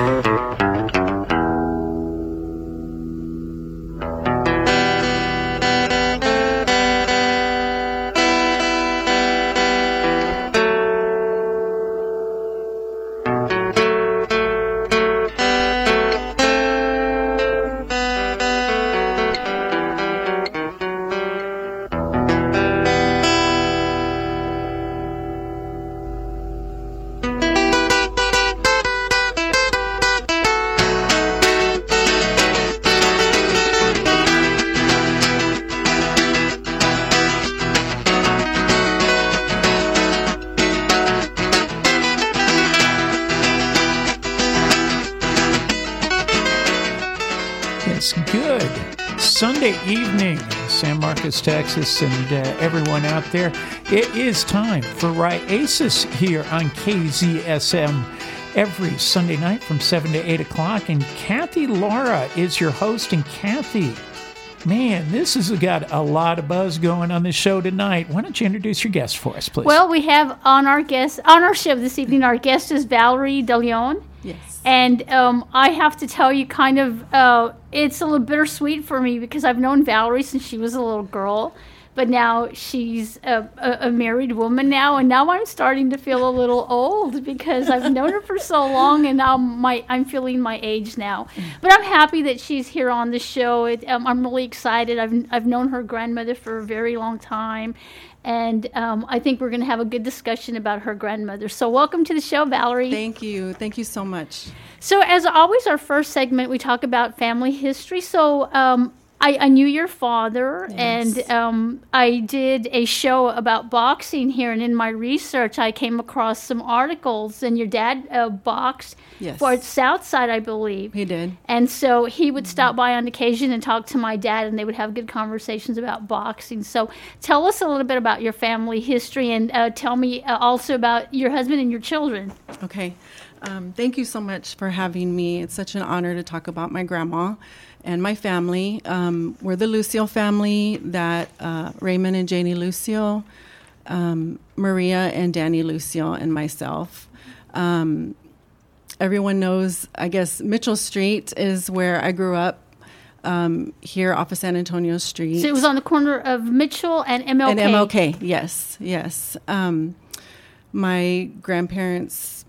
It's San Marcos, Texas, and uh, everyone out there. It is time for Raices here on KZSM every Sunday night from 7 to 8 o'clock. And Cathy Lara is your host. And Cathy, man, this has got a lot of buzz going on the show tonight. Why don't you introduce your guest for us, please? Well, we have on our guest on our show this evening. Our guest is Valerie DeLeon. And um, I have to tell you, kind of, uh, it's a little bittersweet for me because I've known Valerie since she was a little girl, but now she's a, a, a married woman now, and now I'm starting to feel a little old because I've known her for so long, and now my I'm feeling my age now. But I'm happy that she's here on the show. It, um, I'm really excited. I've I've known her grandmother for a very long time. And um, I think we're going to have a good discussion about her grandmother. So, welcome to the show, Valerie. Thank you. Thank you so much. So, as always, our first segment, we talk about family history. So, um, I, I, knew your father, Yes. and um, I did a show about boxing here. And in my research, I came across some articles, and your dad uh, boxed Yes. for Southside, I believe. He did. And so he would stop by on occasion and talk to my dad, and they would have good conversations about boxing. So tell us a little bit about your family history, and uh, tell me uh, also about your husband and your children. Okay. Um, thank you so much for having me. It's such an honor to talk about my grandma and my family. Um, we're the Lucio family that uh, Raymond and Janie Lucio, um, Maria and Danny Lucio, and myself. Um, everyone knows, I guess, Mitchell Street is where I grew up. Um, here off of San Antonio Street. So it was on the corner of Mitchell and MLK. And MLK, yes, yes. Um, my grandparents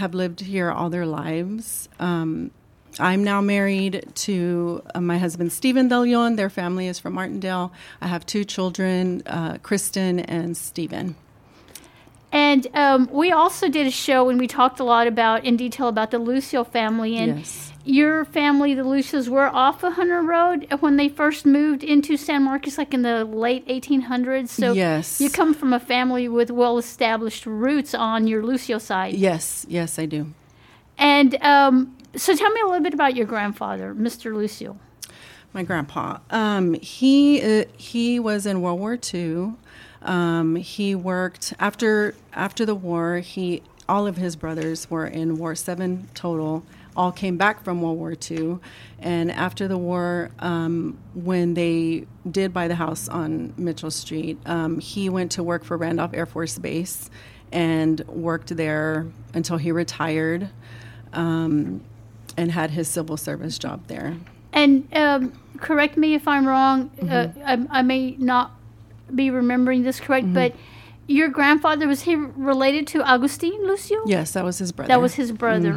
have lived here all their lives. Um, I'm now married to uh, my husband, Stephen De Leon. Their family is from Martindale. I have two children, uh, Kristen and Stephen. And um, we also did a show and we talked a lot about, in detail, about the Lucio family. And Yes. Your family, the Lucios, were off of Hunter Road when they first moved into San Marcos, like in the late 1800s. So Yes. you come from a family with well established roots on your Lucio side. Yes, yes, I do. And um, so tell me a little bit about your grandfather, Mr. Lucio. My grandpa. Um, he uh, he was in World War II. Um, he worked after after the war. He all of his brothers were in war. Seven total. All came back from World War II, and after the war, um, when they did buy the house on Mitchell Street, um, he went to work for Randolph Air Force Base, and worked there until he retired, um, and had his civil service job there. And um, correct me if I'm wrong. Mm-hmm. Uh, I, I may not be remembering this correct, Mm-hmm. but your grandfather was he related to Agustin Lucio? Yes, that was his brother. That was his brother.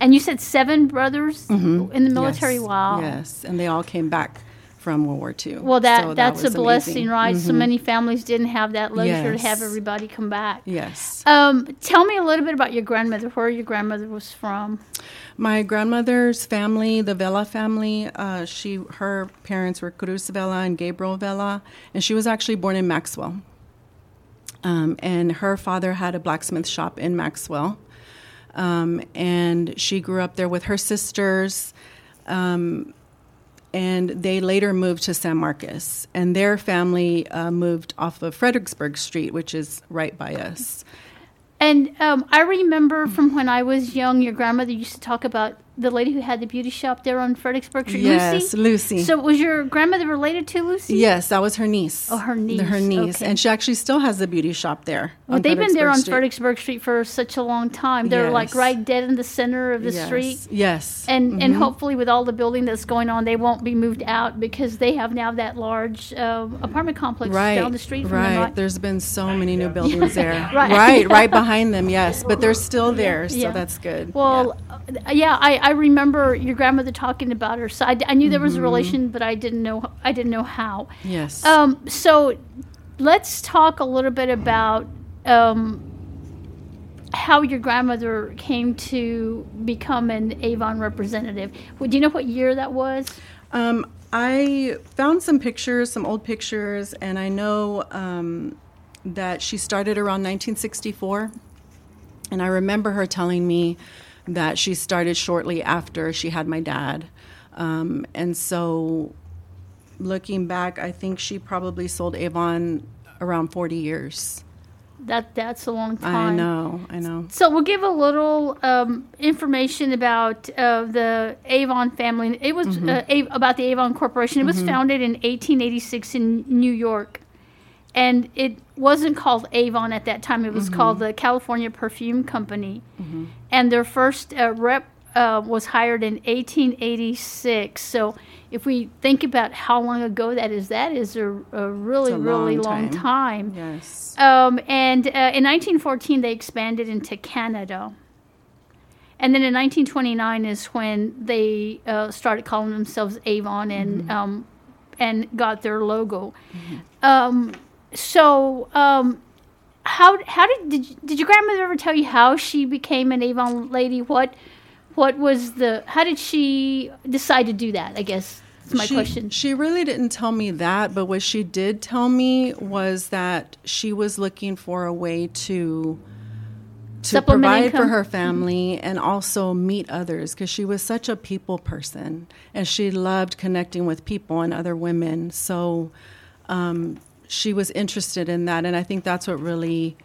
And you said seven brothers in the military. Yes, Wow. Yes, and they all came back from World War II. Well, that, So that's a was blessing, amazing. right? So Mhm. many families didn't have that luxury to have everybody come back. Yes. Um, tell me a little bit about your grandmother, where your grandmother was from. My grandmother's family, the Vela family, uh, she her parents were Cruz Vela and Gabriel Vela, and she was actually born in Maxwell. Um, and her father had a blacksmith shop in Maxwell, um, and she grew up there with her sisters. Um, and they later moved to San Marcos, and their family uh, moved off of Fredericksburg Street, which is right by us. And um, I remember from when I was young, your grandmother used to talk about the lady who had the beauty shop there on Fredericksburg Street, Yes, Lucy. Lucy. So was your grandmother related to Lucy? Yes, that was her niece. Oh, her niece, Her niece, okay. and she actually still has the beauty shop there. Well, they've been there on Street. Fredericksburg Street for such a long time. They're like right dead in the center of the yes. street. Yes. And and hopefully with all the building that's going on, they won't be moved out because they have now that large uh, apartment complex right down the street from right. them. Right? There's been so many new buildings there. Right. right, right behind them. Yes, but they're still there, so Yeah. that's good. Well, uh, yeah, I, I remember your grandmother talking about her. So I, I knew there was a relation, but I didn't know I didn't know how. Yes. Um, so let's talk a little bit about um, how your grandmother came to become an Avon representative. Well, do you know what year that was? Um, I found some pictures, some old pictures, and I know um, that she started around 1964. And I remember her telling me that she started shortly after she had my dad. Um, and so, looking back, I think she probably sold Avon around 40 years. That that's a long time. I know, I know. So we'll give a little um, information about uh, the Avon family. It was Mm-hmm. uh, about the Avon Corporation. It was founded in 1886 in New York, and it wasn't called Avon at that time. It was Mm-hmm. called the California Perfume Company, and their first uh, rep uh, was hired in 1886. So if we think about how long ago that is, that is a, a really, a really long long time. time. Yes. Um, and uh, in 1914, they expanded into Canada. And then in 1929 is when they uh, started calling themselves Avon and um, and got their logo. Um, so um, how how did did, did your grandmother ever tell you how she became an Avon lady? What what was the how did she decide to do that? I guess is my she, question. She really didn't tell me that, but what she did tell me was that she was looking for a way to to Supplement provide for her family and also meet others because she was such a people person and she loved connecting with people and other women. So um, she was interested in that, and I think that's what really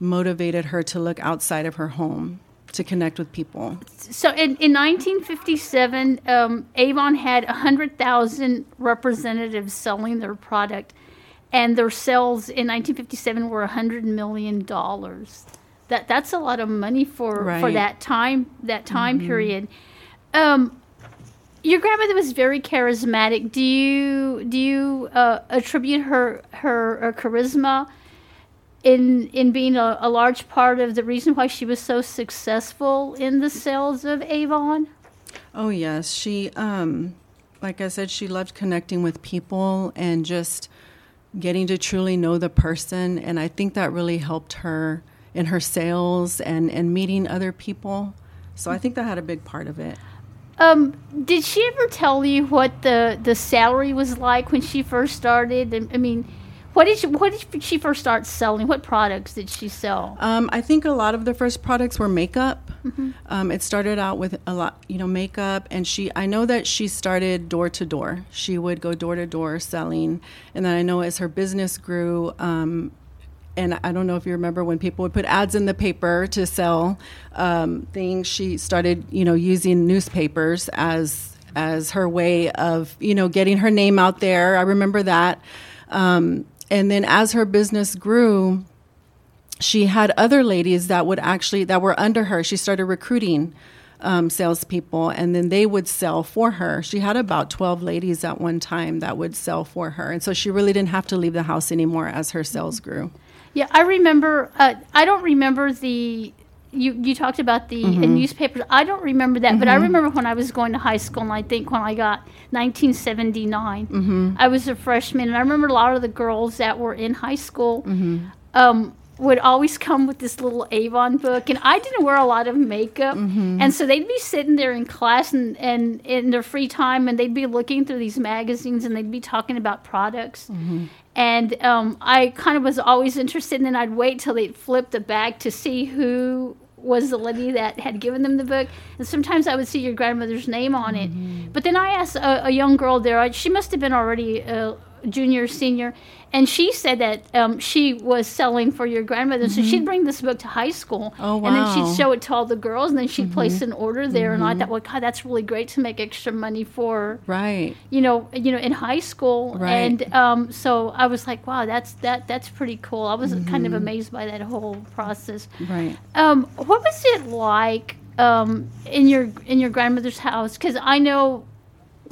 motivated her to look outside of her home to connect with people. So in, in 1957, um, Avon had 100,000 representatives selling their product, and their sales in 1957 were 100 million dollars. That that's a lot of money for for that time that time period. Um, your grandmother was very charismatic. Do you do you uh, attribute her her, her charisma in in being a, a large part of the reason why she was so successful in the sales of Avon? Oh yes, she um like I said she loved connecting with people and just getting to truly know the person and I think that really helped her in her sales and and meeting other people. So I think that had a big part of it. Um, did she ever tell you what the the salary was like when she first started? I mean, what did she, what did she first start selling? What products did she sell? Um, I think a lot of the first products were makeup. Um, it started out with a lot, you know, makeup, and she. I know that she started door to door. She would go door to door selling, and then I know as her business grew. Um, and I don't know if you remember when people would put ads in the paper to sell um, things. She started, you know, using newspapers as as her way of, you know, getting her name out there. I remember that. Um, and then as her business grew, she had other ladies that would actually that were under her. She started recruiting um, salespeople, and then they would sell for her. She had about twelve ladies at one time that would sell for her, and so she really didn't have to leave the house anymore as her sales grew. Yeah, I remember. Uh, I don't remember the. You, you talked about the uh, newspapers. I don't remember that, but I remember when I was going to high school, and I think when I got 1979, I was a freshman, and I remember a lot of the girls that were in high school um, would always come with this little Avon book, and I didn't wear a lot of makeup, and so they'd be sitting there in class and, and in their free time, and they'd be looking through these magazines, and they'd be talking about products. And um, I kind of was always interested, and then I'd wait till they'd flip the back to see who was the lady that had given them the book. And sometimes I would see your grandmother's name on it. But then I asked a, a young girl there, I- she must have been already uh, junior, senior, and she said that um, she was selling for your grandmother. So she'd bring this book to high school, Mm-hmm. Oh, and then. Mm-hmm. she'd show it to all the girls, and then she'd place an order there. And I thought, well, God, that's really great to make extra money for Right. you know, you know, in high school, Right. and um, so I was like, wow, that's that that's pretty cool. I was kind of Mm-hmm. amazed by that whole process. Right. Um, what was it like um, in your in your grandmother's house? Because I know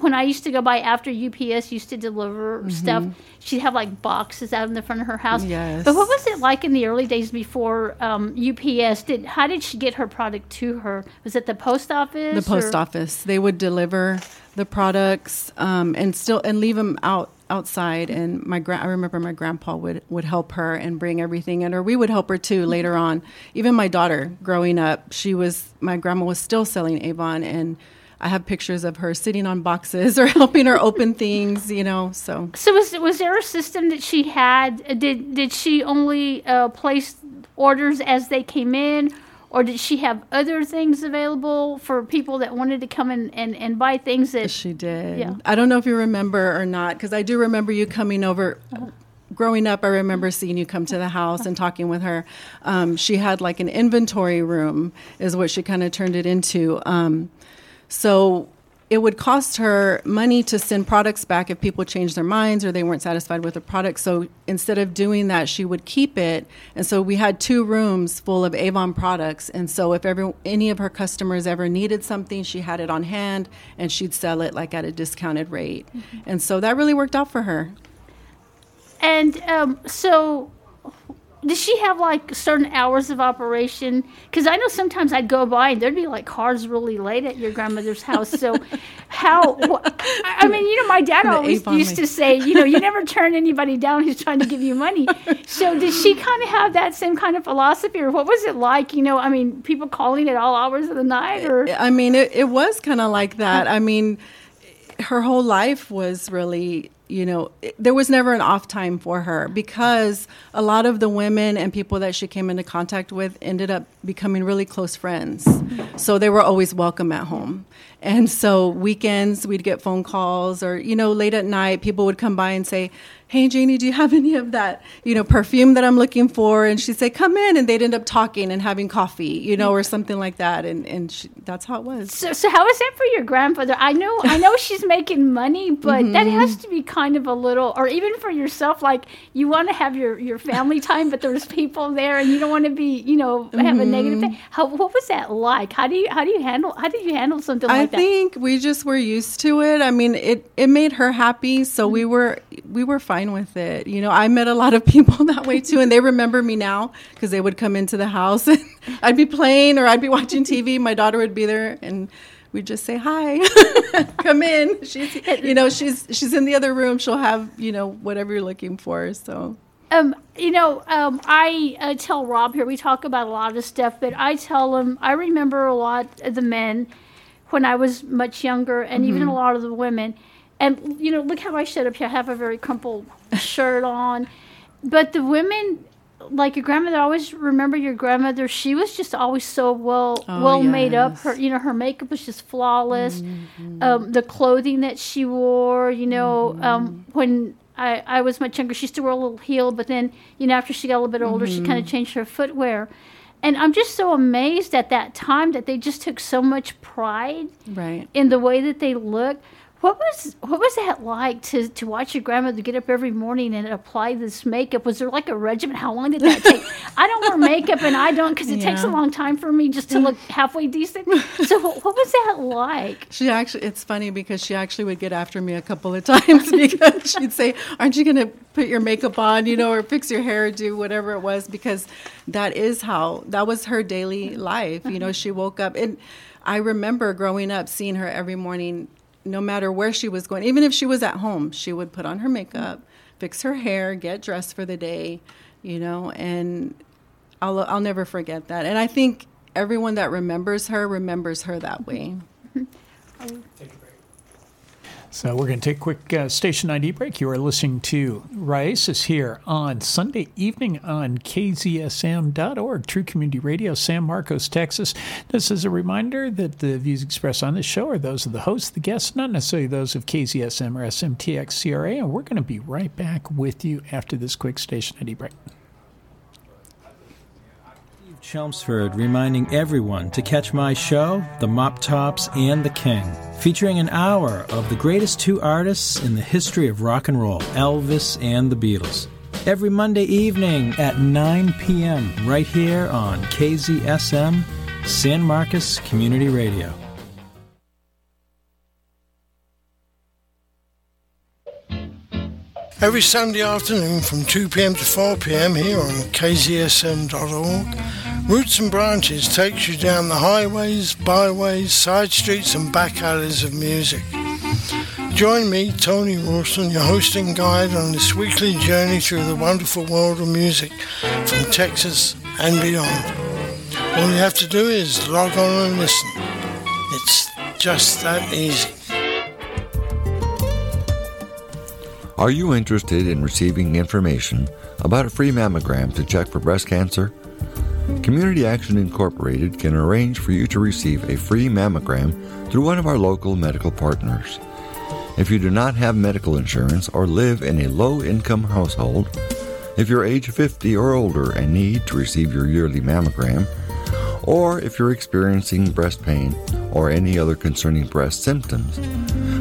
when I used to go by after UPS used to deliver stuff, she'd have like boxes out in the front of her house. Mm-hmm. Yes. But what was it like in the early days before um, UPS? Did how did she get her product to her? Was it the post office? the post or- office they would deliver the products um, and still and leave them out outside and my gra- I remember my grandpa would would help her and bring everything in or we would help her too later on even my daughter growing up she was my grandma was still selling Avon and I have pictures of her sitting on boxes or helping her open things you know so So was was there a system that she had? uh, Did did she only uh, place orders as they came in, or did she have other things available for people that wanted to come in and, and buy things that? She did. Yeah. I don't know if you remember or not, because I do remember you coming over. Growing up, I remember seeing you come to the house and talking with her. Um, she had like an inventory room, is what she kind of turned it into. Um, so it would cost her money to send products back if people changed their minds or they weren't satisfied with the product. So instead of doing that, she would keep it. And so we had two rooms full of Avon products. And so if ever any of her customers ever needed something, she had it on hand and she'd sell it like at a discounted rate. And so that really worked out for her. And um, so, does she have like certain hours of operation? Because I know sometimes I'd go by and there'd be like cars really late at your grandmother's house. So, how? I mean, you know, my dad always used to say, you know, you never turn anybody down who's trying to give you money. So, did she kind of have that same kind of philosophy, or what was it like? You know, I mean, people calling at all hours of the night, or I mean, it, it was kind of like that. I mean, her whole life was really, you know, it- there was never an off time for her because a lot of the women and people that she came into contact with ended up becoming really close friends. So they were always welcome at home. And so weekends, we'd get phone calls, or, you know, late at night, people would come by and say, Hey, Janie, do you have any of that, you know, perfume that I'm looking for? And she'd say, Come in. And they'd end up talking and having coffee, you know, or something like that. And, and she, that's how it was. So, so how is that for your grandfather? I know, I know she's making money, but that has to be kind of a little, or even for yourself, like you want to have your, your family time, but there's people there, and you don't want to be, you know, have a negative thing. How, what was that like? How do you, how do you handle, how did you handle something I like that? I think we just were used to it. I mean, it it made her happy, so Mm-hmm. we were we were fine with it. You know, I met a lot of people that way too, and they remember me now because they would come into the house and I'd be playing or I'd be watching TV. My daughter would be there, and we'd just say hi, come in. She's you know she's she's in the other room. She'll have you know whatever you're looking for. So Um, you know, um, I uh, tell Rob here, we talk about a lot of stuff, but I tell him, I remember a lot of the men when I was much younger, and even a lot of the women. And, you know, look how I showed up here. I have a very crumpled shirt on. But the women, like your grandmother, I always remember your grandmother. She was just always so well Oh, well made up. Her, you know, her makeup was just flawless. Um, the clothing that she wore, you know, um, when I, I was much younger, she used to wear a little heel, but then, you know, after she got a little bit older, she kind of changed her footwear. And I'm just so amazed at that time that they just took so much pride right. in the way that they look. What was what was that like to, to watch your grandmother get up every morning and apply this makeup? Was there like a regimen? How long did that take? I don't wear makeup and I don't because it takes a long time for me just to look halfway decent. So what, what was that like? She actually, it's funny because she actually would get after me a couple of times because she'd say, Aren't you going to put your makeup on, you know, or fix your hair, do whatever it was? Because that is how, that was her daily life. You know, she woke up. And I remember growing up seeing her every morning, no matter where she was going, even if she was at home, she would put on her makeup, fix her hair, get dressed for the day, you know, and I'll, I'll never forget that. And I think everyone that remembers her remembers her that way. So we're going to take a quick uh, station ID break. You are listening to Raices here on Sunday evening on KZSM.org, True Community Radio, San Marcos, Texas. This is a reminder that the views expressed on this show are those of the host, the guests, not necessarily those of KZSM or SMTX CRA. And we're going to be right back with you after this quick station ID break. Chelmsford reminding everyone to catch my show, The Mop Tops and the King, featuring an hour of the greatest two artists in the history of rock and roll, Elvis and the Beatles. Every Monday evening at 9 p.m., right here on KZSM, San Marcos Community Radio. Every Sunday afternoon from 2 pm to 4 pm here on kzsm.org, Roots and Branches takes you down the highways, byways, side streets, and back alleys of music. Join me, Tony Rawson, your hosting guide on this weekly journey through the wonderful world of music from Texas and beyond. All you have to do is log on and listen. It's just that easy. Are you interested in receiving information about a free mammogram to check for breast cancer? Community Action Incorporated can arrange for you to receive a free mammogram through one of our local medical partners. If you do not have medical insurance or live in a low income household, if you're age 50 or older and need to receive your yearly mammogram, or if you're experiencing breast pain or any other concerning breast symptoms,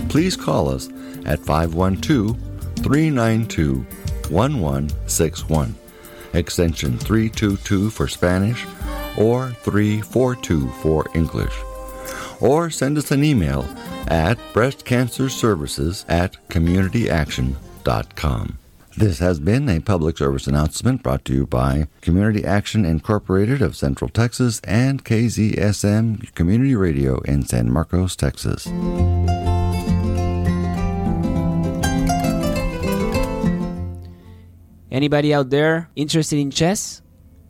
please call us at 512 392 1161, extension 322 for Spanish or 342 for English. Or send us an email at breastcancerservices at communityaction.com. This has been a public service announcement brought to you by Community Action Incorporated of Central Texas and KZSM Community Radio in San Marcos, Texas. Anybody out there interested in chess?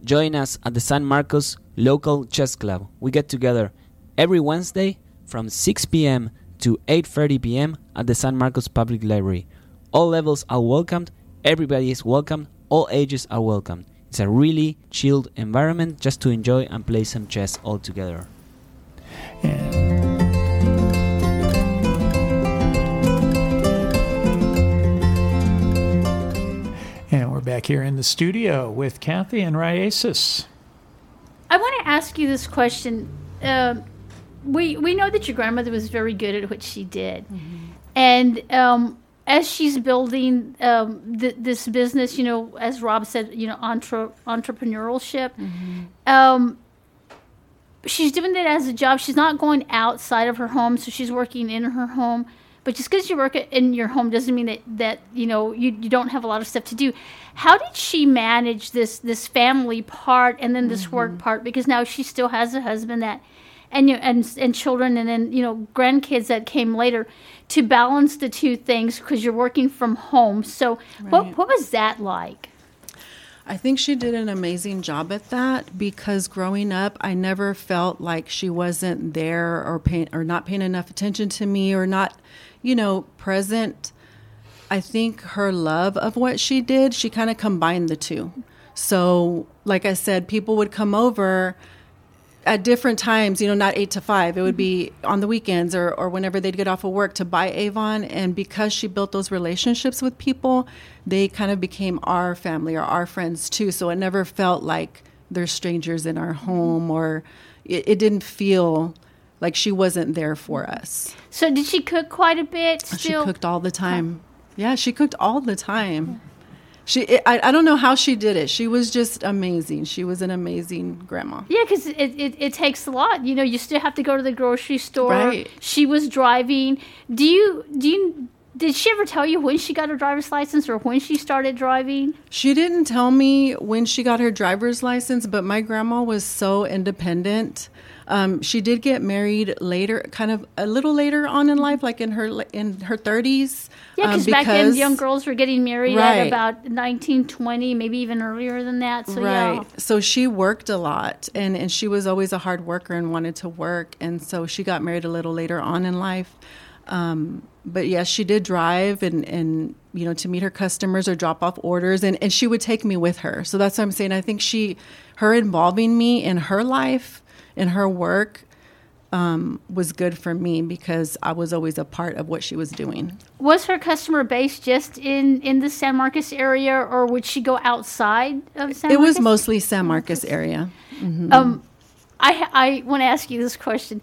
Join us at the San Marcos Local Chess Club. We get together every Wednesday from 6 p.m. to 8:30 p.m. at the San Marcos Public Library. All levels are welcomed, everybody is welcome, all ages are welcome. It's a really chilled environment just to enjoy and play some chess all together. And back here in the studio with Cathy and Raices. I want to ask you this question. Um we we know that your grandmother was very good at what she did, and um, as she's building um, th- this business, you know, as Rob said, you know, entre- entrepreneurship. Um, she's doing it as a job. She's not going outside of her home, so she's working in her home. But just because you work in your home doesn't mean that, that you know you, you don't have a lot of stuff to do. How did she manage this this family part and then this work mm-hmm. part? Because now she still has a husband that, and you and and children and then you know grandkids that came later, to balance the two things because you're working from home. So what what was that like? I think she did an amazing job at that because growing up, I never felt like she wasn't there or paying or not paying enough attention to me or not, you know, present. I think her love of what she did, she kind of combined the two. So, like I said, people would come over at different times, you know, not eight to five. It would be mm-hmm. on the weekends or, or whenever they'd get off of work to buy Avon. And because she built those relationships with people, they kind of became our family or our friends too. So it never felt like they're strangers in our home mm-hmm. or it, it didn't feel like she wasn't there for us. So did she cook quite a bit? Still, She cooked all the time. Yeah, she cooked all the time. She, it, I, I don't know how she did it. She was just amazing. She was an amazing grandma. Yeah, because it, it, it takes a lot. You know, you still have to go to the grocery store. Right. She was driving. Do you do you did she ever tell you when she got her driver's license or when she started driving? She didn't tell me when she got her driver's license, but my grandma was so independent. Um, she did get married later, kind of a little later on in life, like in her in her thirties. Yeah, um, cause back then young girls were getting married Right. at about 19, 20, maybe even earlier than that. So right. yeah. So she worked a lot, and and she was always a hard worker and wanted to work, and so she got married a little later on in life. Um, but yes, she did drive and, and you know to meet her customers or drop off orders, and, and she would take me with her. So that's what I'm saying. I think she, her involving me in her life, in her work, um, was good for me because I was always a part of what she was doing. Was her customer base just in in the San Marcos area, or would she go outside of San? Marcos? It Marcos? was mostly San Marcos area. Um, I I want to ask you this question: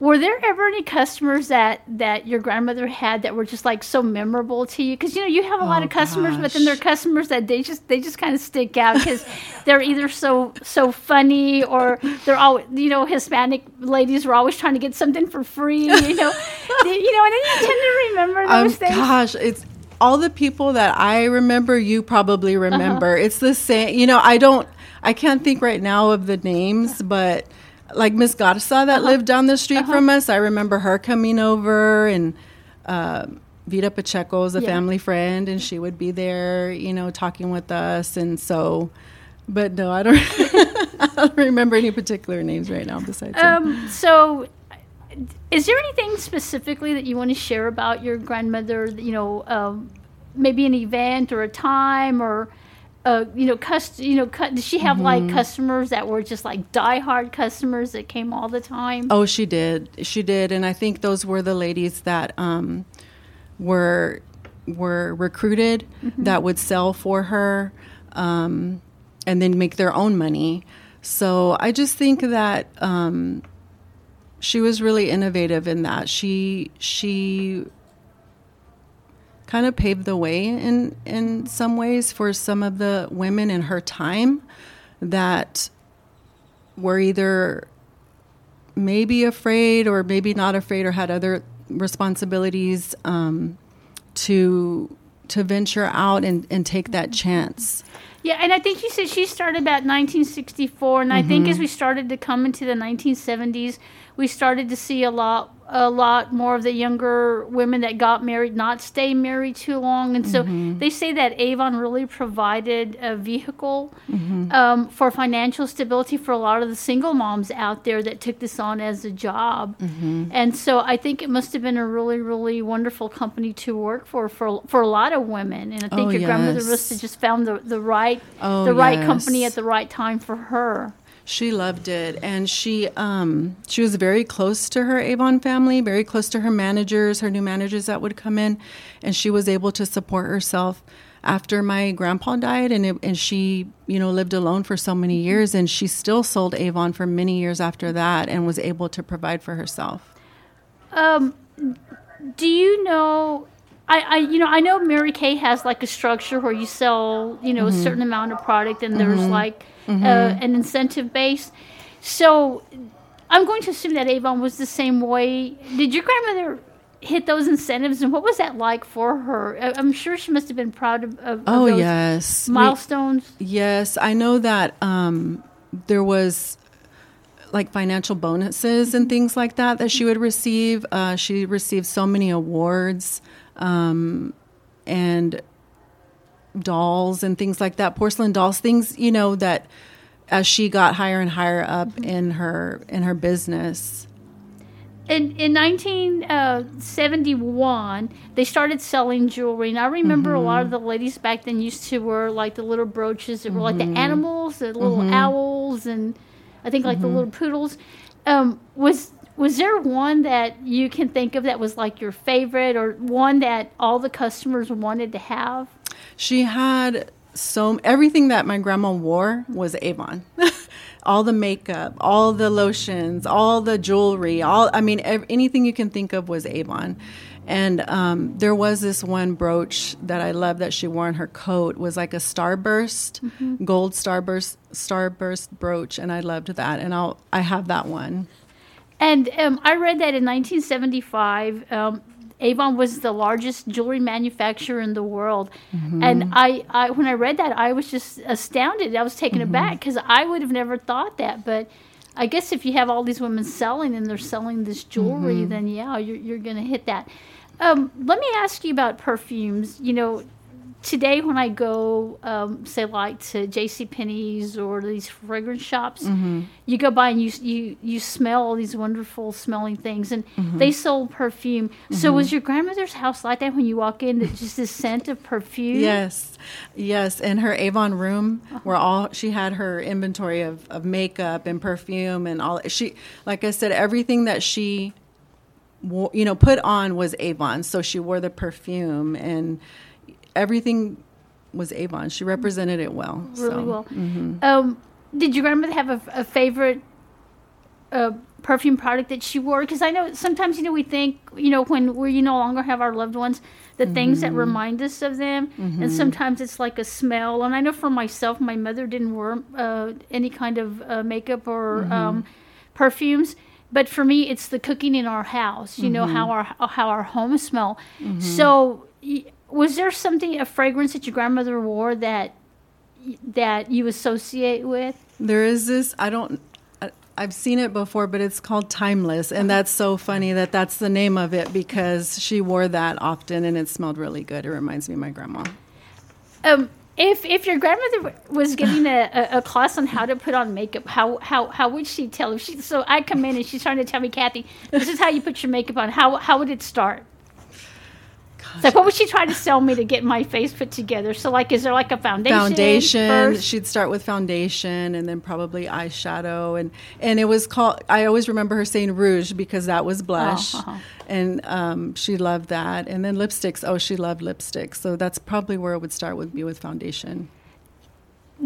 Were there ever any customers that that your grandmother had that were just like so memorable to you? Because you know you have a lot Oh, of customers, but then there are customers that they just they just kind of stick out because they're either so so funny or they're all you know Hispanic ladies were always trying to get something for free. You know, you know, and then you tend to remember Um, those things. gosh, it's all the people that I remember. You probably Uh-huh. remember. It's the same. You know, I don't. I can't think right now of the names, but like Miss Garza Uh-huh. that lived down the street from us, I remember her coming over and. Uh, Vita Pacheco is a Yeah. family friend, and she would be there, you know, talking with us. And so, but no, I don't, I don't remember any particular names right now besides. Um, so, is there anything specifically that you want to share about your grandmother? You know, um, maybe an event or a time or. Uh, you know, cust- you know, cu- did she have Mm-hmm. like customers that were just like diehard customers that came all the time? Oh, she did. She did, and I think those were the ladies that um, were were recruited that would sell for her, um, and then make their own money. So I just think that um, she was really innovative in that. She she kind of paved the way in in some ways for some of the women in her time that were either maybe afraid or maybe not afraid or had other responsibilities um, to to venture out and, and take that chance. Yeah, and I think you said she started about 1964, and I think Mm-hmm. as we started to come into the 1970s, we started to see a lot, a lot more of the younger women that got married not stay married too long, and so Mm-hmm. they say that Avon really provided a vehicle Mm-hmm. um, for financial stability for a lot of the single moms out there that took this on as a job, Mm-hmm. and so I think it must have been a really, really wonderful company to work for for for a lot of women, and I think Oh, your grandmother yes. must have just found the the right Oh, the right company at the right time for her. She loved it, and she um, she was very close to her Avon family, very close to her managers, her new managers that would come in, and she was able to support herself after my grandpa died, and it, and she you know lived alone for so many years, and she still sold Avon for many years after that, and was able to provide for herself. Um, do you know? I, I, you know, I know Mary Kay has like a structure where you sell, you know, Mm-hmm. a certain amount of product, and there's like uh, an incentive base. So, I'm going to assume that Avon was the same way. Did your grandmother hit those incentives, and what was that like for her? I'm sure she must have been proud of, of, Oh those yes, We- milestones. Yes, I know that um, there was like financial bonuses and things like that that she would receive. Uh, she received so many awards um, and dolls and things like that, porcelain dolls, things you know that as she got higher and higher up mm-hmm. in her in her business. in in 1971 uh, they started selling jewelry and i remember a lot of mm-hmm. the ladies back then used to wear like the little brooches that were like the mm-hmm. animals the little owls and i think like the little poodles. Um, was was there one that you can think of that was like your favorite or one that all the customers wanted to have She had so everything that my grandma wore was Avon. all the makeup, all the lotions, all the jewelry, all I mean ev- anything you can think of was Avon. And um, there was this one brooch that I loved that she wore in her coat was like a starburst, gold starburst starburst brooch, and I loved that. And I'll I have that one. And um, I read that in 1975, um, Avon was the largest jewelry manufacturer in the world. Mm-hmm. And I, I, when I read that, I was just astounded. I was taken mm-hmm. aback because I would have never thought that. But I guess if you have all these women selling and they're selling this jewelry, mm-hmm. then yeah, you're, you're going to hit that. Um, let me ask you about perfumes. You know, today when I go, um, say like to J.C. Penney's or these fragrance shops, Mm-hmm. you go by and you you you smell all these wonderful smelling things, and Mm-hmm. they sold perfume. So was your grandmother's house like that when you walk in? that Just this scent of perfume. Yes, yes. In her Avon room, where all she had her inventory of, of makeup and perfume and all. She, like I said, everything that she, you know, put on was Avon. So she wore the perfume and everything was Avon. She represented it well. really so. well. Um, did your grandmother have a, a favorite uh, perfume product that she wore? Because I know sometimes you know we think you know when we no longer have our loved ones, the things that remind us of them, and sometimes it's like a smell. And I know for myself, my mother didn't wear uh, any kind of uh, makeup or um, perfumes. But for me, it's the cooking in our house. You know how our how our homes smell. So, y- was there something a fragrance that your grandmother wore that that you associate with? There is this, I don't, I- I've seen it before, but it's called Timeless. And that's so funny that that's the name of it because she wore that often and it smelled really good. It reminds me of my grandma. Um, if if your grandmother was giving a, a, a class on how to put on makeup, how how how would she tell? If she so I come in and she's trying to tell me, Cathy, this is how you put your makeup on. How how would it start? It's like what would she try to sell me to get my face put together? So like, is there like a foundation? foundation. first? She'd start with foundation and then probably eyeshadow and and it was called. I always remember her saying rouge because that was blush, uh-huh. and um, she loved that. And then lipsticks. Oh, she loved lipsticks. So that's probably where it would start would be with foundation.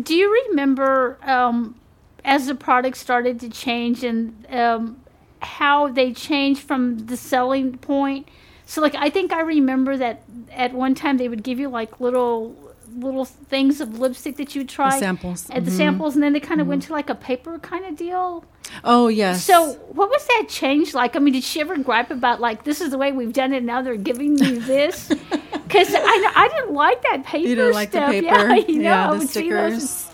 Do you remember um, as the product started to change and um, how they changed from the selling point? So, like, I think I remember that at one time they would give you like little little things of lipstick that you would try samples. at the mm-hmm. samples, and then they kind of mm-hmm. went to like a paper kind of deal. Oh yes. So, what was that change like? I mean, did she ever gripe about like this is the way we've done it? Now they're giving me this because I I didn't like that paper. You don't like stuff. the paper? Yeah, you know, I the would see those stickers.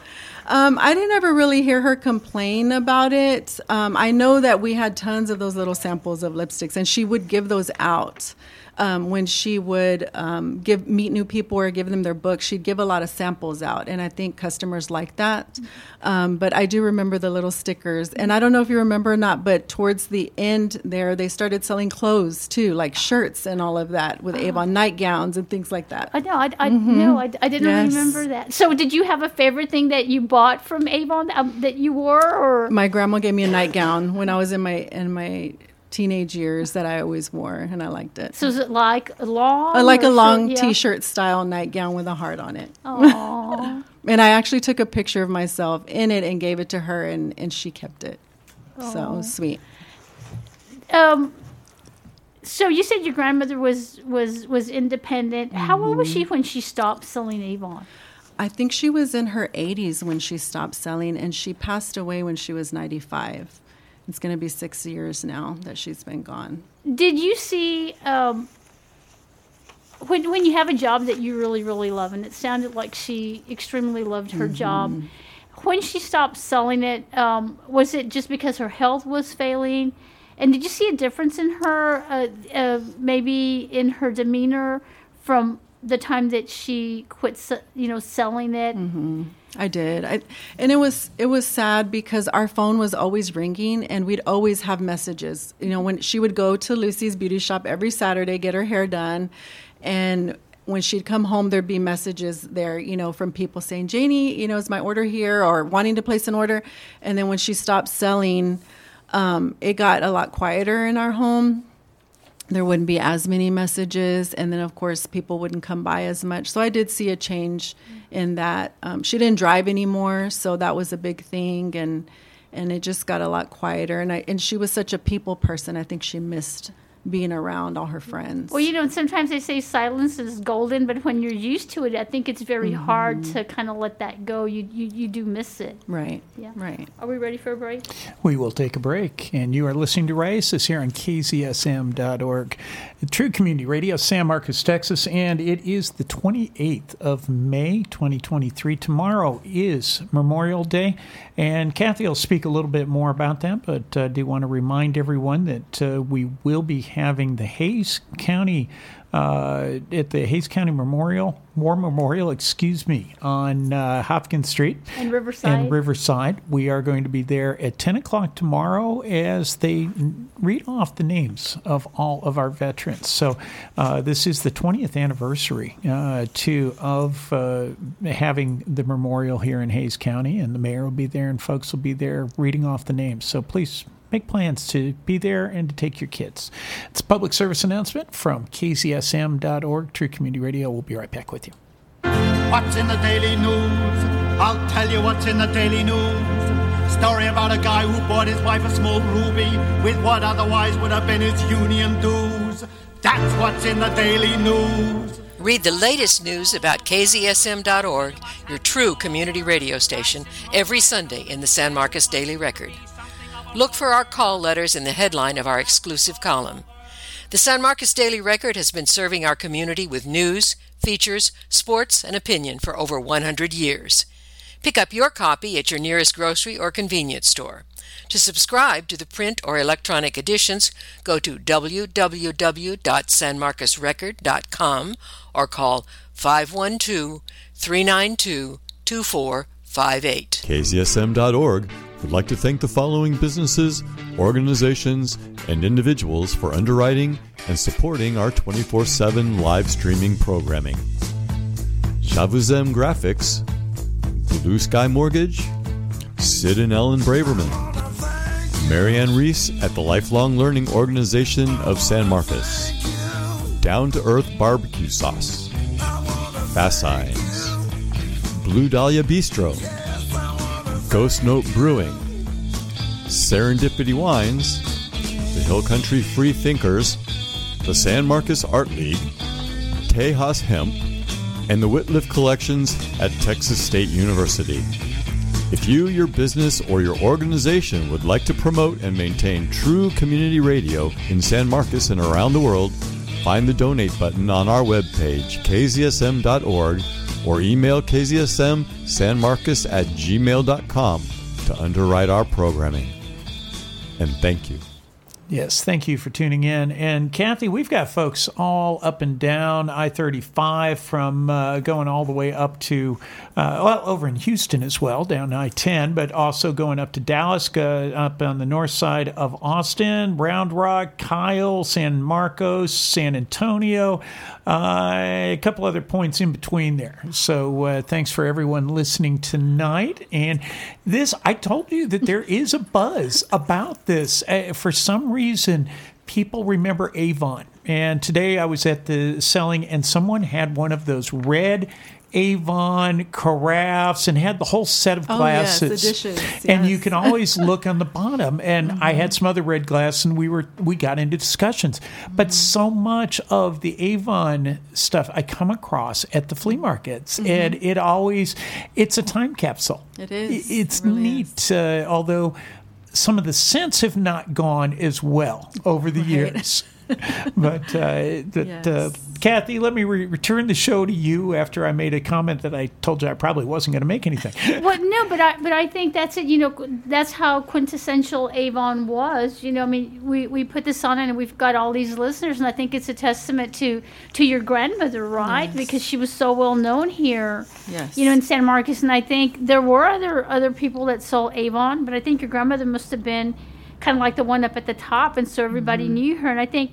Um, I didn't ever really hear her complain about it. Um, I know that we had tons of those little samples of lipsticks, and she would give those out. Um, when she would um, give meet new people or give them their books, she'd give a lot of samples out, and I think customers like that. Um, but I do remember the little stickers, and I don't know if you remember or not, but towards the end there, they started selling clothes too, like shirts and all of that with Avon nightgowns and things like that. I know. I, I no, I, I didn't Yes. remember that. So, did you have a favorite thing that you bought from Avon um, that you wore, or my grandma gave me a nightgown when I was in my in my teenage years that I always wore, and I liked it. so is it like a long, I like a long? Yeah. T-shirt style nightgown with a heart on it. And I actually took a picture of myself in it and gave it to her, and, and she kept it. So sweet. um, so you said your grandmother was was was independent. How old was she Mm-hmm. when she stopped selling Avon? I think she was in her 80s when she stopped selling, and she passed away when she was 95. It's going to be six years now that she's been gone. Did you see um, when when you have a job that you really really love, and it sounded like she extremely loved her job. When she stopped selling it, um, was it just because her health was failing? And did you see a difference in her, uh, uh, maybe in her demeanor from the time that she quit, you know, selling it? I did. I, and it was it was sad because our phone was always ringing and we'd always have messages. You know, when she would go to Lucy's beauty shop every Saturday get her hair done and when she'd come home there'd be messages there, you know, from people saying, "Janie, you know, is my order here?" or wanting to place an order. And then when she stopped selling, um, it got a lot quieter in our home there wouldn't be as many messages and then of course people wouldn't come by as much. So i did see a change in that. Um, she didn't drive anymore so that was a big thing and and it just got a lot quieter. And i and she was such a people person. I think she missed being around all her friends Well, you know, sometimes they say silence is golden, but when you're used to it, I think it's very hard to kind of let that go. You, you you do miss it. right Yeah. right Are we ready for a break? We will take a break, and you are listening to Raices here on KZSM.org. True Community Radio, San Marcos, Texas, and it is the 28th of May, 2023. Tomorrow is Memorial Day, and Cathy will speak a little bit more about that, but uh, I do want to remind everyone that uh, we will be having the Hays County uh, at the Hays County Memorial War Memorial, excuse me, on uh, Hopkins Street And Riverside. and Riverside. We are going to be there at 10 o'clock tomorrow as they read off the names of all of our veterans. So uh, this is the 20th anniversary uh, too of uh, having the memorial here in Hays County, and the mayor will be there, and folks will be there reading off the names. So please make plans to be there and to take your kids. It's a public service announcement from kzsm.org, True Community Radio. We'll be right back with you. What's in the Daily News? I'll tell you what's in the Daily News. Story about a guy who bought his wife a small ruby with what otherwise would have been his union dues. That's what's in the Daily News. Read the latest news about KZSM.org, your true community radio station, every Sunday in the San Marcos Daily Record. Look for our call letters in the headline of our exclusive column. The San Marcos Daily Record has been serving our community with news, features, sports, and opinion for over 100 years. Pick up your copy at your nearest grocery or convenience store. To subscribe to the print or electronic editions, go to www.sanmarcosrecord.com or call 512 392 2458. KZSM.org would like to thank the following businesses, organizations, and individuals for underwriting and supporting our 24 7 live streaming programming. Shavuzem Graphics, Blue Sky Mortgage, Sid and Ellen Braverman, Marianne Reese at the Lifelong Learning Organization of San Marcos, Down to Earth Barbecue Sauce, Fast Signs, Blue Dahlia Bistro, Ghost Note Brewing, Serendipity Wines, the Hill Country Free Thinkers, the San Marcos Art League, Tejas Hemp, and the Wittliff Collections at Texas State University. If you, your business, or your organization would like to promote and maintain true community radio in San Marcos and around the world, find the donate button on our webpage, kzsm.org, or email kzsmsanmarcos at gmail.com to underwrite our programming. And thank you. Yes, thank you for tuning in. And Cathy, we've got folks all up and down I 35 from uh, going all the way up to, uh, well, over in Houston as well, down I 10, but also going up to Dallas, uh, up on the north side of Austin, Round Rock, Kyle, San Marcos, San Antonio, uh, a couple other points in between there. So uh, thanks for everyone listening tonight. And this, I told you that there is a buzz about this. Uh, for some reason, people remember Avon. And today I was at the selling, and someone had one of those red Avon carafes and had the whole set of Oh, yes, glasses. dishes, And you can always look on the bottom. And I mm-hmm. had some other red glass, and we were we got into discussions. But mm-hmm. so much of the Avon stuff I come across at the flea markets, mm-hmm. and it always it's a time capsule. It is. It's It really neat, uh, although some of the scents have not gone as well over the years. but uh, that, uh, Cathy, let me re- return the show to you after I made a comment that I told you I probably wasn't going to make anything. well, no, but I but I think that's it. You know, that's how quintessential Avon was. You know, I mean, we, we put this on and we've got all these listeners, and I think it's a testament to to your grandmother, right? Yes. Because she was so well known here. Yes. You know, in San Marcos, and I think there were other other people that sold Avon, but I think your grandmother must have been kind of like the one up at the top, and so everybody Mm-hmm. knew her. And I think.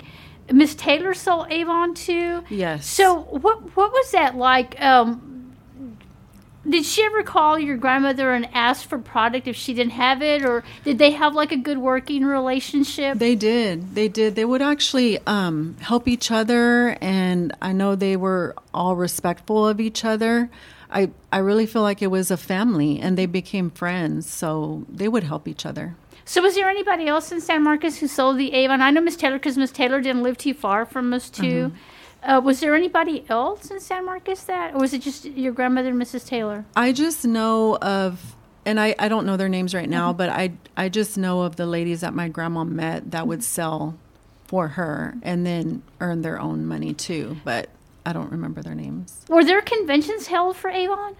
Miss Taylor sold Avon too. Yes. So what what was that like? Um, did she ever call your grandmother and ask for product if she didn't have it, or did they have like a good working relationship? They did. They did. They would actually um, help each other, and I know they were all respectful of each other. I I really feel like it was a family, and they became friends. So they would help each other. So was there anybody else in San Marcos who sold the Avon? I know Miss Taylor because Miss Taylor didn't live too far from us too. Mm-hmm. Uh, was there anybody else in San Marcos that, or was it just your grandmother and Mrs. Taylor? I just know of, and I, I don't know their names right now, mm-hmm. but I I just know of the ladies that my grandma met that would mm-hmm. sell for her and then earn their own money too. But I don't remember their names. Were there conventions held for Avon?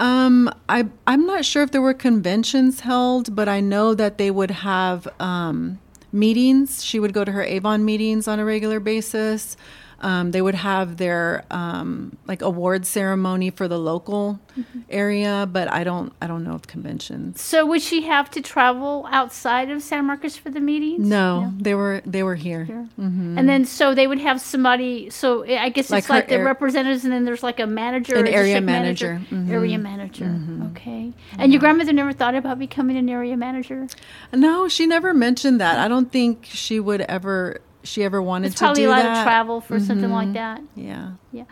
Um, I I'm not sure if there were conventions held, but I know that they would have um, meetings. She would go to her Avon meetings on a regular basis. Um, they would have their um, like award ceremony for the local Mm-hmm. area, but I don't I don't know of conventions. So would she have to travel outside of San Marcos for the meetings? No, they were they were here. Mm-hmm. And then so they would have somebody. So I guess it's like, the air- representatives, and then there's like a manager, An area district manager. Mhm. area manager. Okay. And your grandmother never thought about becoming an area manager. No, she never mentioned that. I don't think she would ever she ever wanted It's to probably do a lot that. Mm-hmm. of travel for something like that. Yeah. Yeah.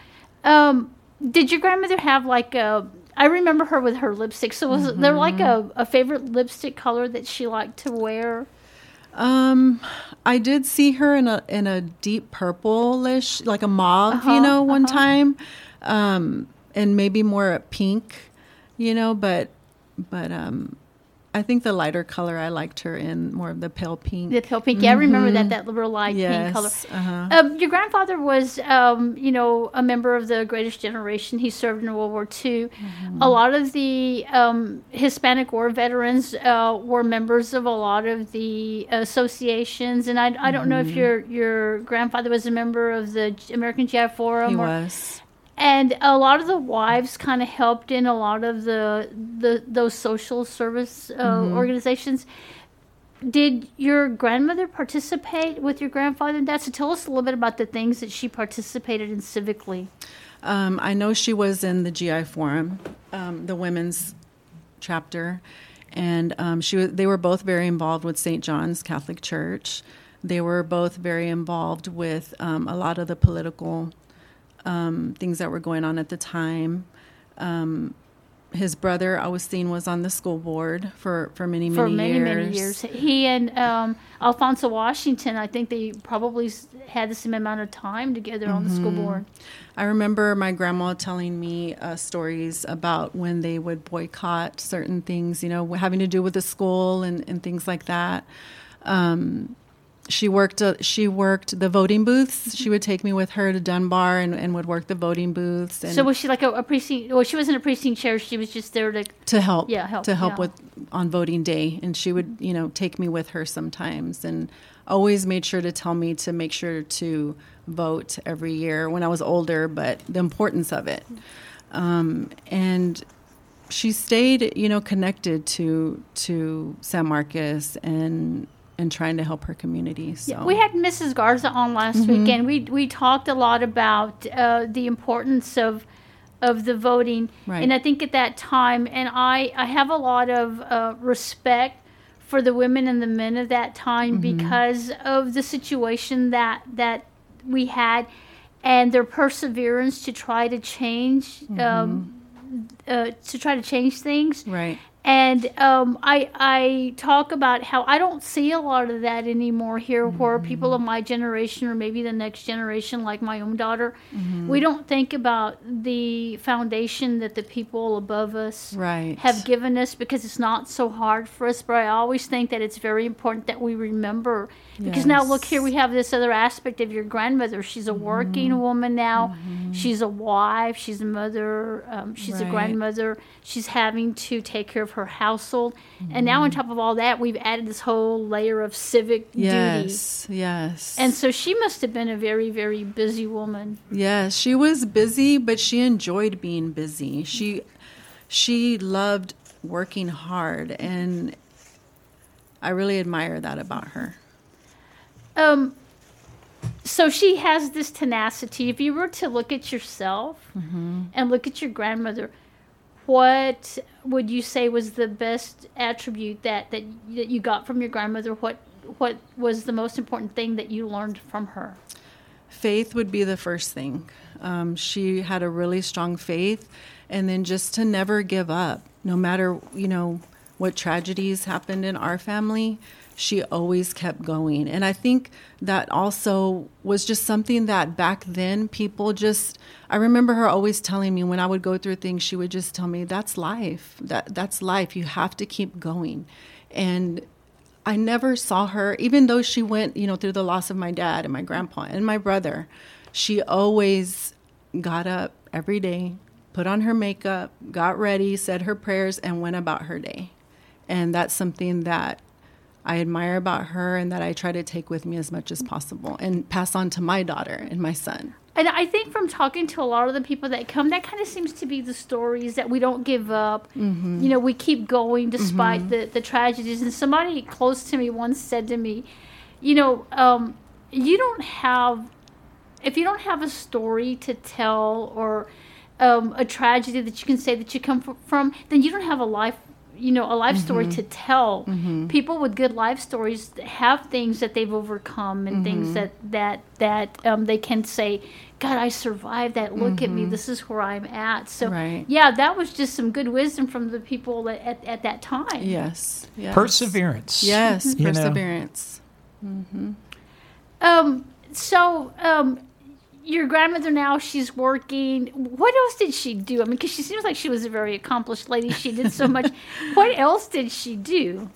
Um, did your grandmother have like a? I remember her with her lipstick. So was there like Mm-hmm. a, a favorite lipstick color that she liked to wear? Um, I did see her in a in a deep purplish, like a mauve, Uh-huh, you know, one time, um, and maybe more a pink, you know, but but um, I think the lighter color I liked her in more of the pale pink. The pale pink. Yeah, I remember that that real light yes, pink color. Uh-huh. Um, your grandfather was, um, you know, a member of the Greatest Generation. He served in World War II. Mm-hmm. A lot of the um, Hispanic War veterans uh, were members of a lot of the associations, and I, I don't know if Mm-hmm. your your grandfather was a member of the American GI Forum. he or, was. And a lot of the wives kind of helped in a lot of the the those social service uh, Mm-hmm. organizations. Did your grandmother participate with your grandfather in that? So tell us a little bit about the things that she participated in civically. Um, I know she was in the GI Forum, um, the women's chapter, and um, she was, they were both very involved with St. John's Catholic Church. They were both very involved with um, a lot of the political um, things that were going on at the time. Um, his brother Augustine was seeing was on the school board for, for many many for many years. many years. He and um, Alfonso Washington, I think they probably had the same amount of time together on the school Mm-hmm. board. I remember my grandma telling me uh, stories about when they would boycott certain things, you know, having to do with the school and, and things like that. Um, she worked. Uh, she worked the voting booths. She would take me with her to Dunbar and, and would work the voting booths and So was she like a, a precinct? Well, she wasn't a precinct chair. She was just there to. to help. Yeah, help, to help yeah. with on voting day. And she would, you know, take me with her sometimes, and always made sure to tell me to make sure to vote every year when I was older, but the importance of it. Um, and she stayed, you know, connected to to San Marcos and and trying to help her community. So Yeah, we had Mrs. Garza on last Mm-hmm. week, and we we talked a lot about uh, the importance of of the voting. Right. And I think at that time, and I I have a lot of uh, respect for the women and the men of that time Mm-hmm. because of the situation that that we had, and their perseverance to try to change. Um, uh, to try to change things, right. And um, I I talk about how I don't see a lot of that anymore here, where people of my generation or maybe the next generation, like my own daughter, we don't think about the foundation that the people above us Right. have given us because it's not so hard for us. But I always think that it's very important that we remember because now look here, we have this other aspect of your grandmother. She's a mm-hmm. working woman now. Mm-hmm. She's a wife. She's a mother. Um, she's a grandmother. She's having to take care of her household, and now on mm-hmm. top of all that, we've added this whole layer of civic duty. Yes, yes. And so she must have been a very, very busy woman. Yes, she was busy, but she enjoyed being busy. She she loved working hard and I really admire that about her. Um, so she has this tenacity. If you were to look at yourself and look at your grandmother, what would you say was the best attribute that, that that you got from your grandmother? What what was the most important thing that you learned from her? Faith would be the first thing. Um, she had a really strong faith, and then just to never give up, no matter you know what tragedies happened in our family. She always kept going, and I think that also was just something that back then people just. I remember her always telling me when I would go through things, she would just tell me, "That's life. That that's life. You have to keep going," and I never saw her, even though she went, you know, through the loss of my dad and my grandpa and my brother. She always got up every day, put on her makeup, got ready, said her prayers, and went about her day. And that's something that I admire about her and that I try to take with me as much as possible and pass on to my daughter and my son. And I think from talking to a lot of the people that come, that kind of seems to be the stories that we don't give up. Mm-hmm. You know, we keep going despite the, the tragedies. And somebody close to me once said to me, you know, um, you don't have, if you don't have a story to tell or um, a tragedy that you can say that you come from, then you don't have a life. You know, a life story to tell. People with good life stories have things that they've overcome and things that that that um, they can say, "God, I survived that. Look at me. This is where I'm at." So, Right. yeah, that was just some good wisdom from the people at, at, at that time. Yes. yes. Perseverance. Yes, You know. perseverance. Um. So, um, your grandmother now she's working. What else did she do? I mean, because she seems like she was a very accomplished lady. She did so much. what else did she do?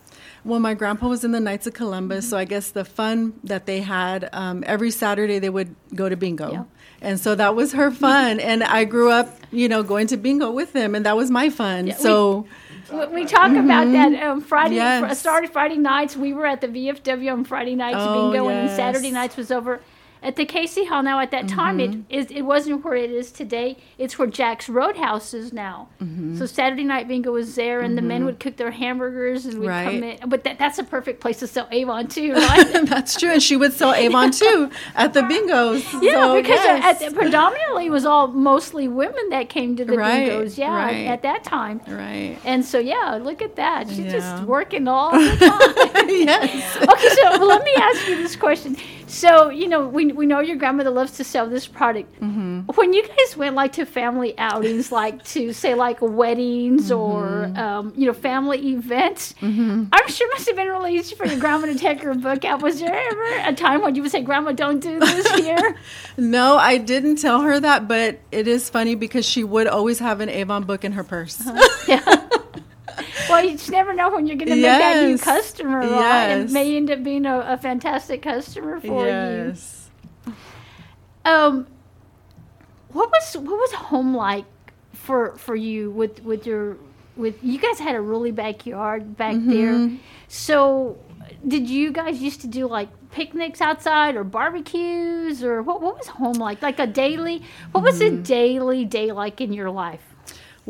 Well, my grandpa was in the Knights of Columbus, so I guess the fun that they had um, every Saturday they would go to bingo. Yeah. And so that was her fun. and I grew up, you know, going to bingo with them, and that was my fun. Yeah, so, We, we talk about that um, Friday. Yes. fr- started Friday nights. We were at the VFW on Friday nights Oh, bingo, and then. Saturday nights was over at the KC Hall. Now, at that time, it Mm-hmm. is it wasn't where it is today. It's where Jack's Roadhouse is now. Mm-hmm. So Saturday night bingo was there, and the men would cook their hamburgers, and we'd come in. But that, that's a perfect place to sell Avon too, right? that's true. And she would sell Avon too at the bingos. Yeah, So, because yes. at, predominantly it was all mostly women that came to the Right, bingos. Yeah, right. at that time. Right. And so yeah, look at that. She's Yeah. just working all the time. yes. okay, so let me ask you this question. So, you know, we, we know your grandmother loves to sell this product. Mm-hmm. When you guys went like to family outings, like to say like weddings or, Mm-hmm. um, you know, family events, I'm sure it must have been really easy for your grandma to take her book out. Was there ever a time when you would say, Grandma, don't do this here? No, I didn't tell her that, but it is funny because she would always have an Avon book in her purse. yeah. Well, you just never know when you're going to make that new Yes. customer, right? Yes. it may end up being a, a fantastic customer for you. yes. Um, what was what was home like for for you with with your with you guys had a really backyard back there, so did you guys used to do like picnics outside or barbecues or what what was home like like a daily what was a daily day like in your life?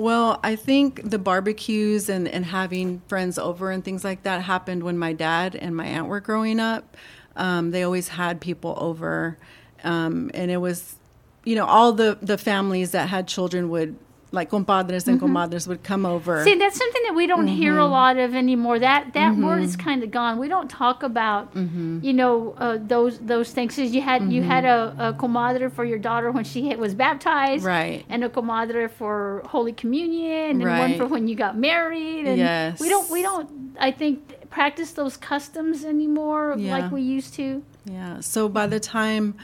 Well, I think the barbecues and, and having friends over and things like that happened when my dad and my aunt were growing up. Um, they always had people over, um, and it was, you know, all the, the families that had children would, like compadres and comadres, mm-hmm. would come over. See, that's something that we don't hear a mm-hmm. lot of anymore. That that mm-hmm. word is kind of gone. We don't talk about, you know, uh, those those things. you had you had a, a comadre for your daughter when she was baptized, Right. And a comadre for Holy Communion, and one for when you got married. And Yes. we don't we don't I think practice those customs anymore Yeah. like we used to. Yeah. So by the time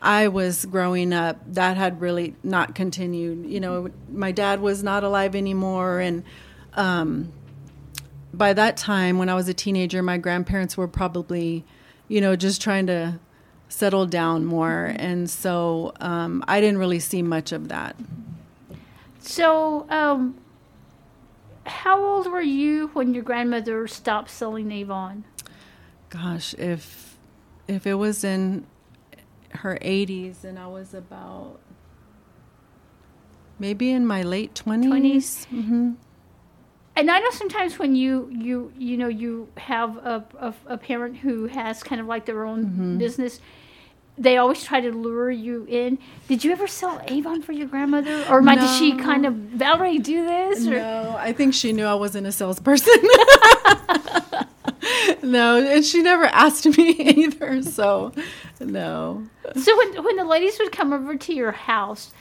I was growing up, that had really not continued. You know, my dad was not alive anymore, and um, by that time, when I was a teenager, my grandparents were probably, you know, just trying to settle down more, and so um, I didn't really see much of that. So, um, how old were you when your grandmother stopped selling Avon? Gosh, if if it was in her 80s and I was about maybe in my late 20s. 20s? hmm and I know sometimes when you you you know you have a a, a parent who has kind of like their own Mm-hmm. business, they always try to lure you in. Did you ever sell Avon for your grandmother, or my, did she kind of Valerie do this? Or? No, I think she knew I wasn't a salesperson. no, and she never asked me either. So, no. So when when the ladies would come over to your house.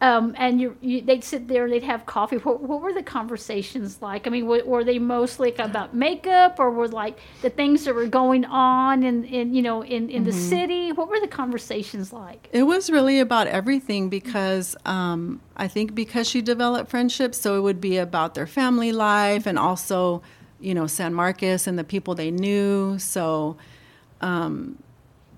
Um, and you, you, they'd sit there and they'd have coffee. What, what were the conversations like? I mean, were, were they mostly about makeup, or were like the things that were going on in, in you know in, in the Mm-hmm. city? What were the conversations like? It was really about everything because um, I think because she developed friendships, so it would be about their family life and also, you know, San Marcos and the people they knew. So um,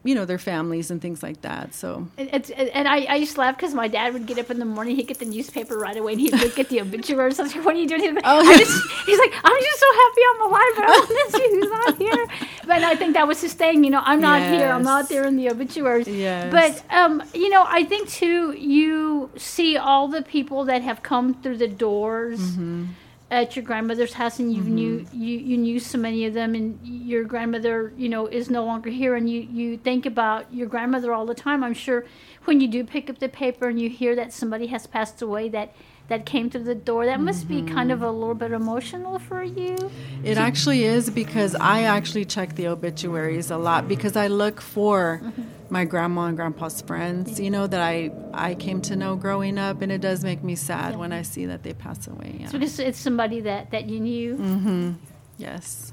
you know their families and things like that. So It's, and I, I used to laugh because my dad would get up in the morning, he'd get the newspaper right away, and he'd look at the obituaries. I was like, "What are you doing?" He's like, Oh, yeah. just, he's like, "I'm just so happy I'm alive, but I want to see who's not here." But I think that was his thing. You know, I'm not here. I'm not there in the obituaries. Yes. But um, you know, I think too, you see all the people that have come through the doors. Mm-hmm. At your grandmother's house, and you knew mm-hmm. you, you knew so many of them, and your grandmother, you know, is no longer here, and you you think about your grandmother all the time. I'm sure when you do pick up the paper and you hear that somebody has passed away, that that came through the door, that must be kind of a little bit emotional for you. It actually is because I actually check the obituaries a lot because I look for my grandma and grandpa's friends, you know, that I I came to know growing up, and it does make me sad when I see that they pass away. Yeah. So it's, it's somebody that that you knew. Mm-hmm. Yes.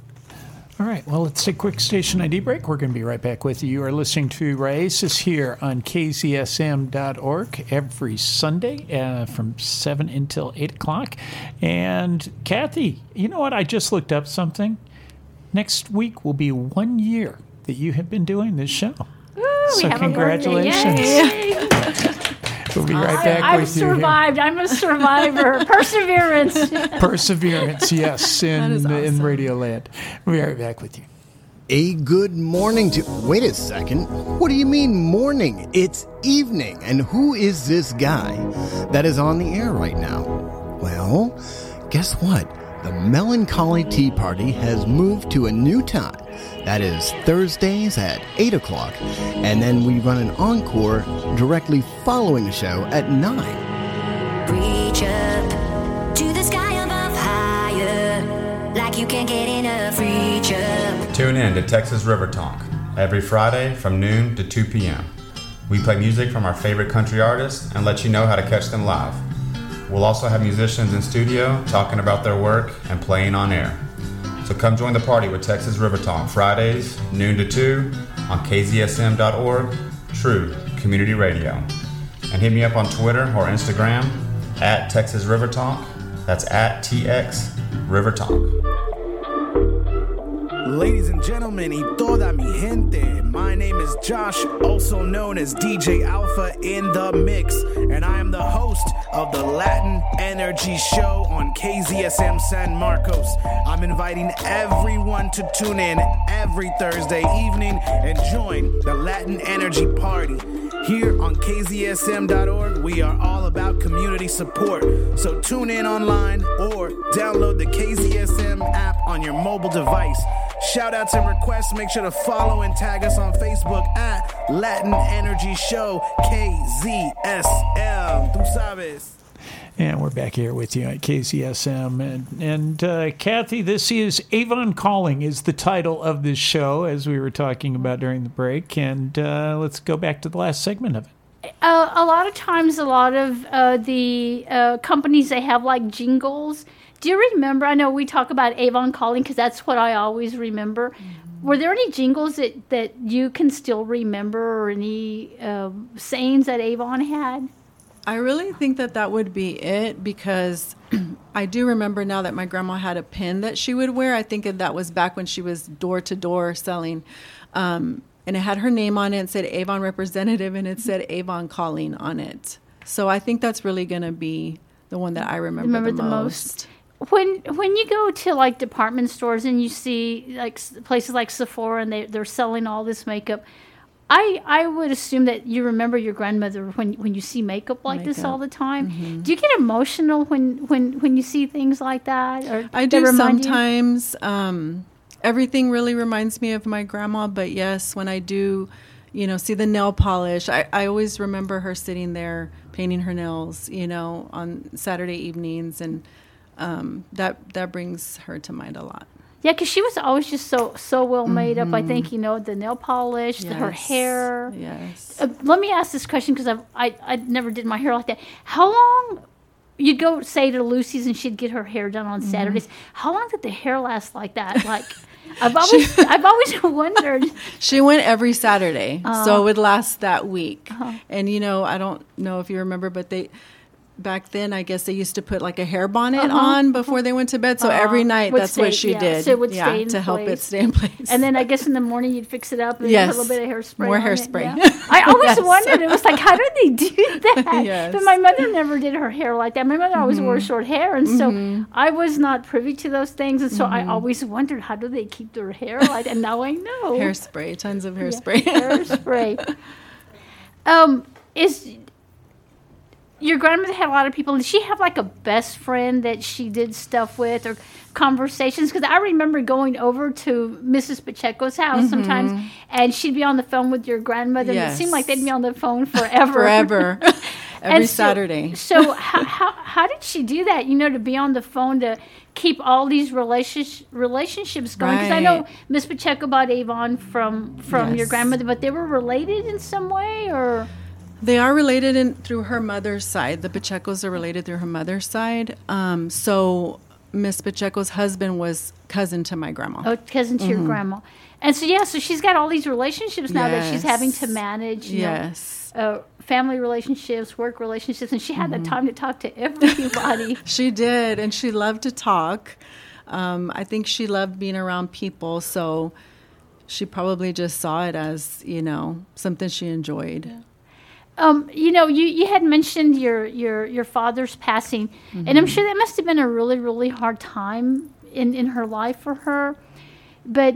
All right, well, let's take a quick station ID break. We're going to be right back with you. You are listening to Raices here on kzsm.org every Sunday uh, from 7 until 8 o'clock. And Cathy, you know what? I just looked up something. Next week will be one year that you have been doing this show. Woo, So we have a birthday. congratulations. Yay. We'll be right I, back I've with you. here. survived. I'm a survivor. Perseverance. Perseverance, yes, in, is in. Radio Land. We'll be right back with you. A good morning to. Wait a second. What do you mean morning? It's evening. And who is this guy that is on the air right now? Well, guess what? The Melancholy Tea Party has moved to a new time. That is Thursdays at 8 o'clock. And then we run an encore directly following the show at 9. Reach up to the sky above higher, like you can't get enough. Reach up. Tune in to Texas River Talk every Friday from noon to 2 p.m. We play music from our favorite country artists and let you know how to catch them live. We'll also have musicians in studio talking about their work and playing on air. So come join the party with Texas River Talk Fridays, noon to 2 on kzsm.org, True Community Radio. And hit me up on Twitter or Instagram at Texas River Talk. That's at TX River Talk. Ladies and gentlemen, y toda mi gente, my name is Josh, also known as DJ Alpha in the Mix, and I am the host of the Latin Energy Show on KZSM San Marcos. I'm inviting everyone to tune in every Thursday evening and join the Latin Energy Party. Here on KZSM.org, we are all about community support. So tune in online or download the KZSM app on your mobile device. Shout outs and requests, make sure to follow and tag us on Facebook at Latin Energy Show KZSM. Tu sabes. And we're back here with you at KZSM. And, and uh, Cathy, this is Avon Calling is the title of this show, as we were talking about during the break. And uh, let's go back to the last segment of it. uh, a lot of times, a lot of uh, the uh, companies they have like jingles. Do you remember? I know we talk about Avon calling because that's what I always remember. Mm-hmm. Were there any jingles that, that you can still remember, or any uh, sayings that Avon had? I really think that that would be it because I do remember now that my grandma had a pin that she would wear. I think that was back when she was door to door selling. Um, and it had her name on it and said Avon representative and it said Avon calling on it. So I think that's really going to be the one that I remember, Remember the, the most. most? When when you go to like department stores and you see like places like Sephora and they they're selling all this makeup, I I would assume that you remember your grandmother when when you see makeup like this all the time. Mhm. Do you get emotional when when when you see things like that? Or I do sometimes. Um, everything really reminds me of my grandma, but yes, when I do, you know, see the nail polish, I, I always remember her sitting there painting her nails, you know, on Saturday evenings, and um, that that brings her to mind a lot. Yeah, because she was always just so so well made up. I think you know the nail polish, the, her hair. Yes. Uh, let me ask this question because I I never did my hair like that. How long? You'd go say to Lucy's and she'd get her hair done on Saturdays. How long did the hair last like that? Like, I've always I've always wondered. She went every Saturday, Oh. so it would last that week. Uh-huh. And you know, I don't know if you remember, but they back then, I guess they used to put like a hair bonnet Uh-huh, on before they went to bed. So Uh, every night, would that's stay- what she yeah, did. So yeah, to help it stay in place. And then I guess in the morning you'd fix it up and Yes. a little bit of hairspray. More hairspray. yeah. I always Yes. wondered. It was like, how do they do that? Yes. But my mother never did her hair like that. My mother always wore Mhm. short hair, and so Mhm. I was not privy to those things, and so I Mhm. always wondered how do they keep their hair like. And now I know. hairspray, tons of hairspray. hairspray. Um, is your grandmother had a lot of people. Did she have like a best friend that she did stuff with or conversations? Because I remember going over to Mrs. Pacheco's house sometimes, Mhm. and she'd be on the phone with your grandmother. And it seemed like they'd be on the phone forever. Forever. Every so- Saturday. So how, how how did she do that? You know, to be on the phone to keep all these relationship relationships going. Because I know Right. Miss Pacheco bought Avon from from your grandmother, but they were related in some way, or They are related in through her mother's side. The Pachecos are related through her mother's side. Um, so Miss Pacheco's husband was cousin to my grandma. oh, cousin to your Mhm. grandma. And so yeah, so she's got all these relationships now that she's having to manage. You Yes. Know, uh, family relationships, work relationships, and she had Mhm. the time to talk to everybody. She did, and she loved to talk. Um, I think she loved being around people, so she probably just saw it as you know something she enjoyed. Um, you know, you, you had mentioned your, your, your father's passing, and I'm Mhm. sure that must have been a really, really hard time in, in her life for her. But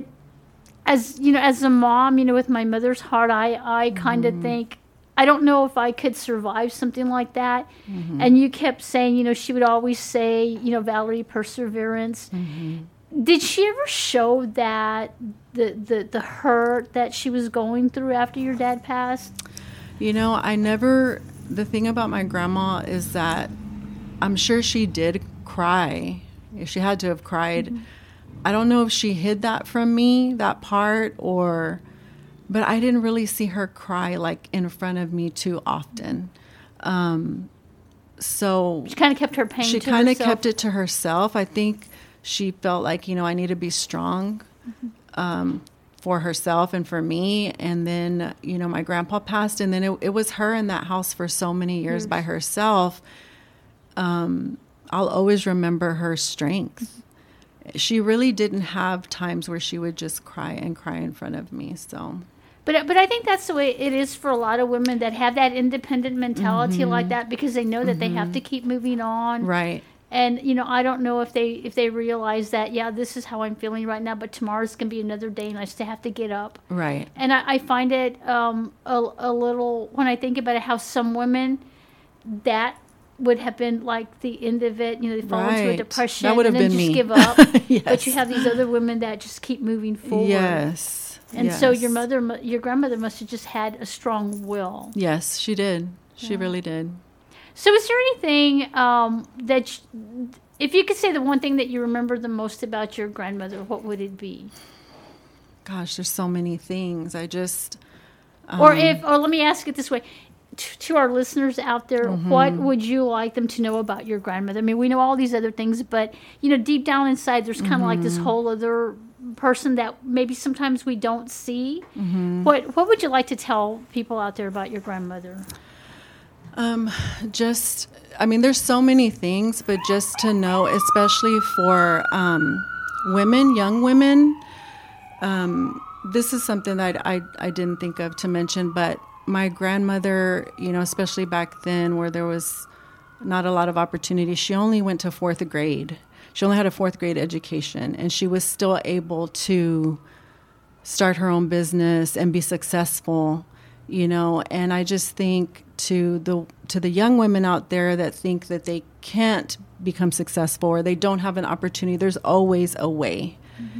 as you know, as a mom, you know, with my mother's heart, I, I kind of think I don't know if I could survive something like that. Mhm. And you kept saying, you know, she would always say, you know, Valerie, perseverance. Did she ever show that the, the the hurt that she was going through after your dad passed? You know, I never. The thing about my grandma is that I'm sure she did cry. She had to have cried. I don't know if she hid that from me, that part, or. But I didn't really see her cry like in front of me too often. Um, so She kind of kept her pain. she kind of kept it to herself. I think she felt like you know I need to be strong um, for herself and for me. And then you know my grandpa passed, and then it, it was her in that house for so many years by herself. Um, I'll always remember her strength. She really didn't have times where she would just cry and cry in front of me. So But but I think that's the way it is for a lot of women that have that independent mentality Mhm. like that because they know that they have Mhm. to keep moving on. right, And you know, I don't know if they if they realize that yeah, this is how I'm feeling right now, but tomorrow's gonna be another day, and I still have to get up. right. And I, I find it um, a, a little when I think about it, how some women that would have been like the end of it. You know, they fall into a depression That would and then been just me. give up. yes. But you have these other women that just keep moving forward. Yes. And so your mother, your grandmother, must have just had a strong will. Yes, she did. She Yeah. really did. So, is there anything um, that, sh- if you could say the one thing that you remember the most about your grandmother, what would it be? Gosh, there's so many things. I just. or um, if, or let me ask it this way. To, to our listeners out there, what Mhm. would you like them to know about your grandmother? I mean, we know all these other things, but you know, deep down inside, there's kind of like this Mhm. whole other person that maybe sometimes we don't see. Mhm. What What would you like to tell people out there about your grandmother? Um, just, I mean, there's so many things, but just to know, especially for um, women, young women, um, this is something that I, I didn't think of to mention, but my grandmother, you know, especially back then where there was not a lot of opportunity, she only went to fourth grade. She only had a fourth grade education, and she was still able to start her own business and be successful you know and i just think to the to the young women out there that think that they can't become successful or they don't have an opportunity there's always a way.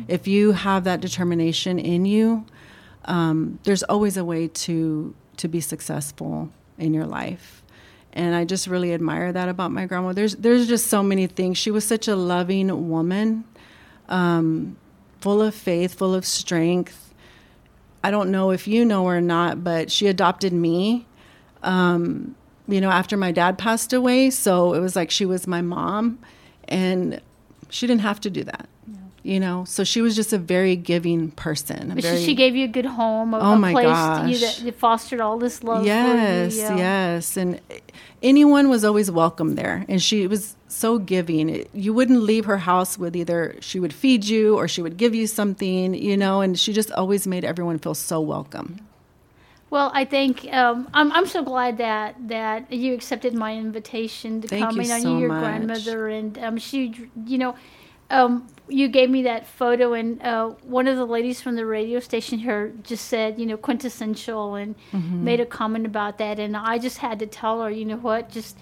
If you have that determination in you um, there's always a way to to be successful in your life. And i just really admire that about my grandma. There's there's just so many things. She was such a loving woman um, full of faith full of strength. I don't know if you know or not, but she adopted me, um, you know, after my dad passed away. So it was like she was my mom, and she didn't have to do that. You know, so she was just a very giving person. But very- she, gave you a good home, a, Oh a my place gosh. You, that, fostered all this love. yes, for you, yeah. yes, and anyone was always welcome there, and she was so giving. It- You wouldn't leave her house with either she would feed you or she would give you something, you know, and she just always made everyone feel so welcome. Well, I think um, I'm, I'm so glad that that you accepted my invitation to Thank come. you and I so knew your much. grandmother, and um, she, you know, um, you gave me that photo, and uh, one of the ladies from the radio station here just said, you know, quintessential, and Mhm. made a comment about that, and I just had to tell her, you know what, just.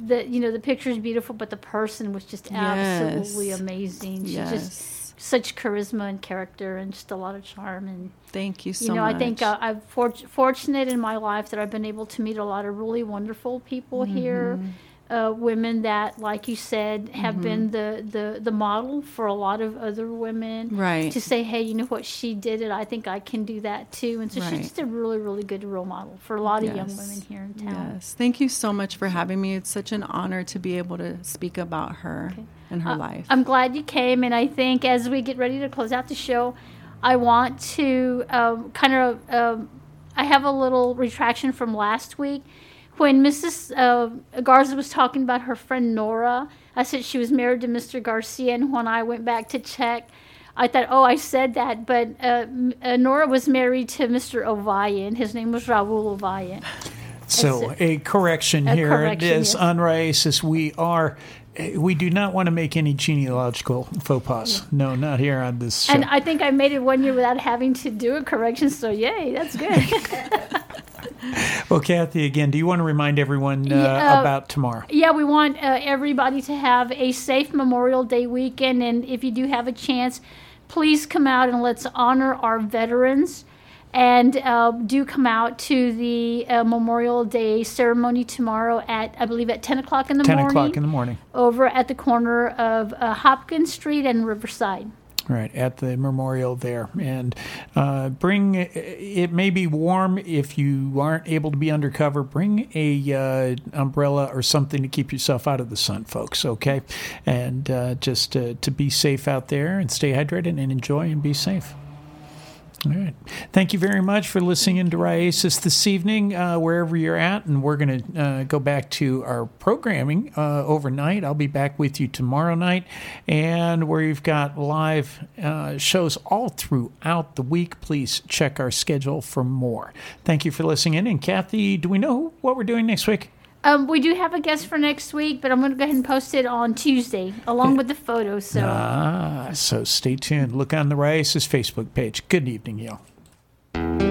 The you know the picture is beautiful, but the person was just absolutely Yes. amazing. She Yes. just such charisma and character, and just a lot of charm. And Thank you so much. you know, I think uh, I'm for- fortunate in my life that I've been able to meet a lot of really wonderful people here. Uh, women that, like you said, have Mhm. been the, the, the model for a lot of other women. Right. To say, hey, you know what, she did it. I think I can do that too. And so Right. she's just a really, really good role model for a lot of young women here in town. Yes. Thank you so much for having me. It's such an honor to be able to speak about her and her Uh, life. I'm glad you came, and I think as we get ready to close out the show, I want to um, kind of. Um, I have a little retraction from last week when Mrs. Uh, Garza was talking about her friend Nora. I said she was married to Mr. Garcia, and when I went back to check, I thought, oh, I said that, but uh, uh, Nora was married to Mr. Ovayan. His name was Raul Ovayan. So a correction A here. correction, This yes. on Raices, we are. eh, We do not want to make any genealogical faux pas. No, not here on this show. And I think I made it one year without having to do a correction, so yay, that's good. well, Cathy, again, do you want to remind everyone uh, Yeah, uh, about tomorrow? Yeah, we want uh, everybody to have a safe Memorial Day weekend, and if you do have a chance, please come out and let's honor our veterans. And uh, do come out to the uh, Memorial Day ceremony tomorrow at, I believe, at 10 o'clock in the 10 morning. o'clock in the morning. Over at the corner of uh, Hopkins Street and Riverside. Right at the memorial there, and uh, bring. It may be warm if you aren't able to be undercover. Bring a uh, umbrella or something to keep yourself out of the sun, folks. Okay, and uh, just to be safe out there and stay hydrated and enjoy and be safe. All right. Thank you very much for listening into Raices this evening, uh, wherever you're at. And we're going to uh, go back to our programming uh, overnight. I'll be back with you tomorrow night. And where you've got live uh, shows all throughout the week. Please check our schedule for more. Thank you for listening in. And Cathy, do we know what we're doing next week? Um, we do have a guest for next week, but I'm going to go ahead and post it on Tuesday along with the photos. So. Ah, so stay tuned. Look on the Raices Facebook page. Good evening, y'all.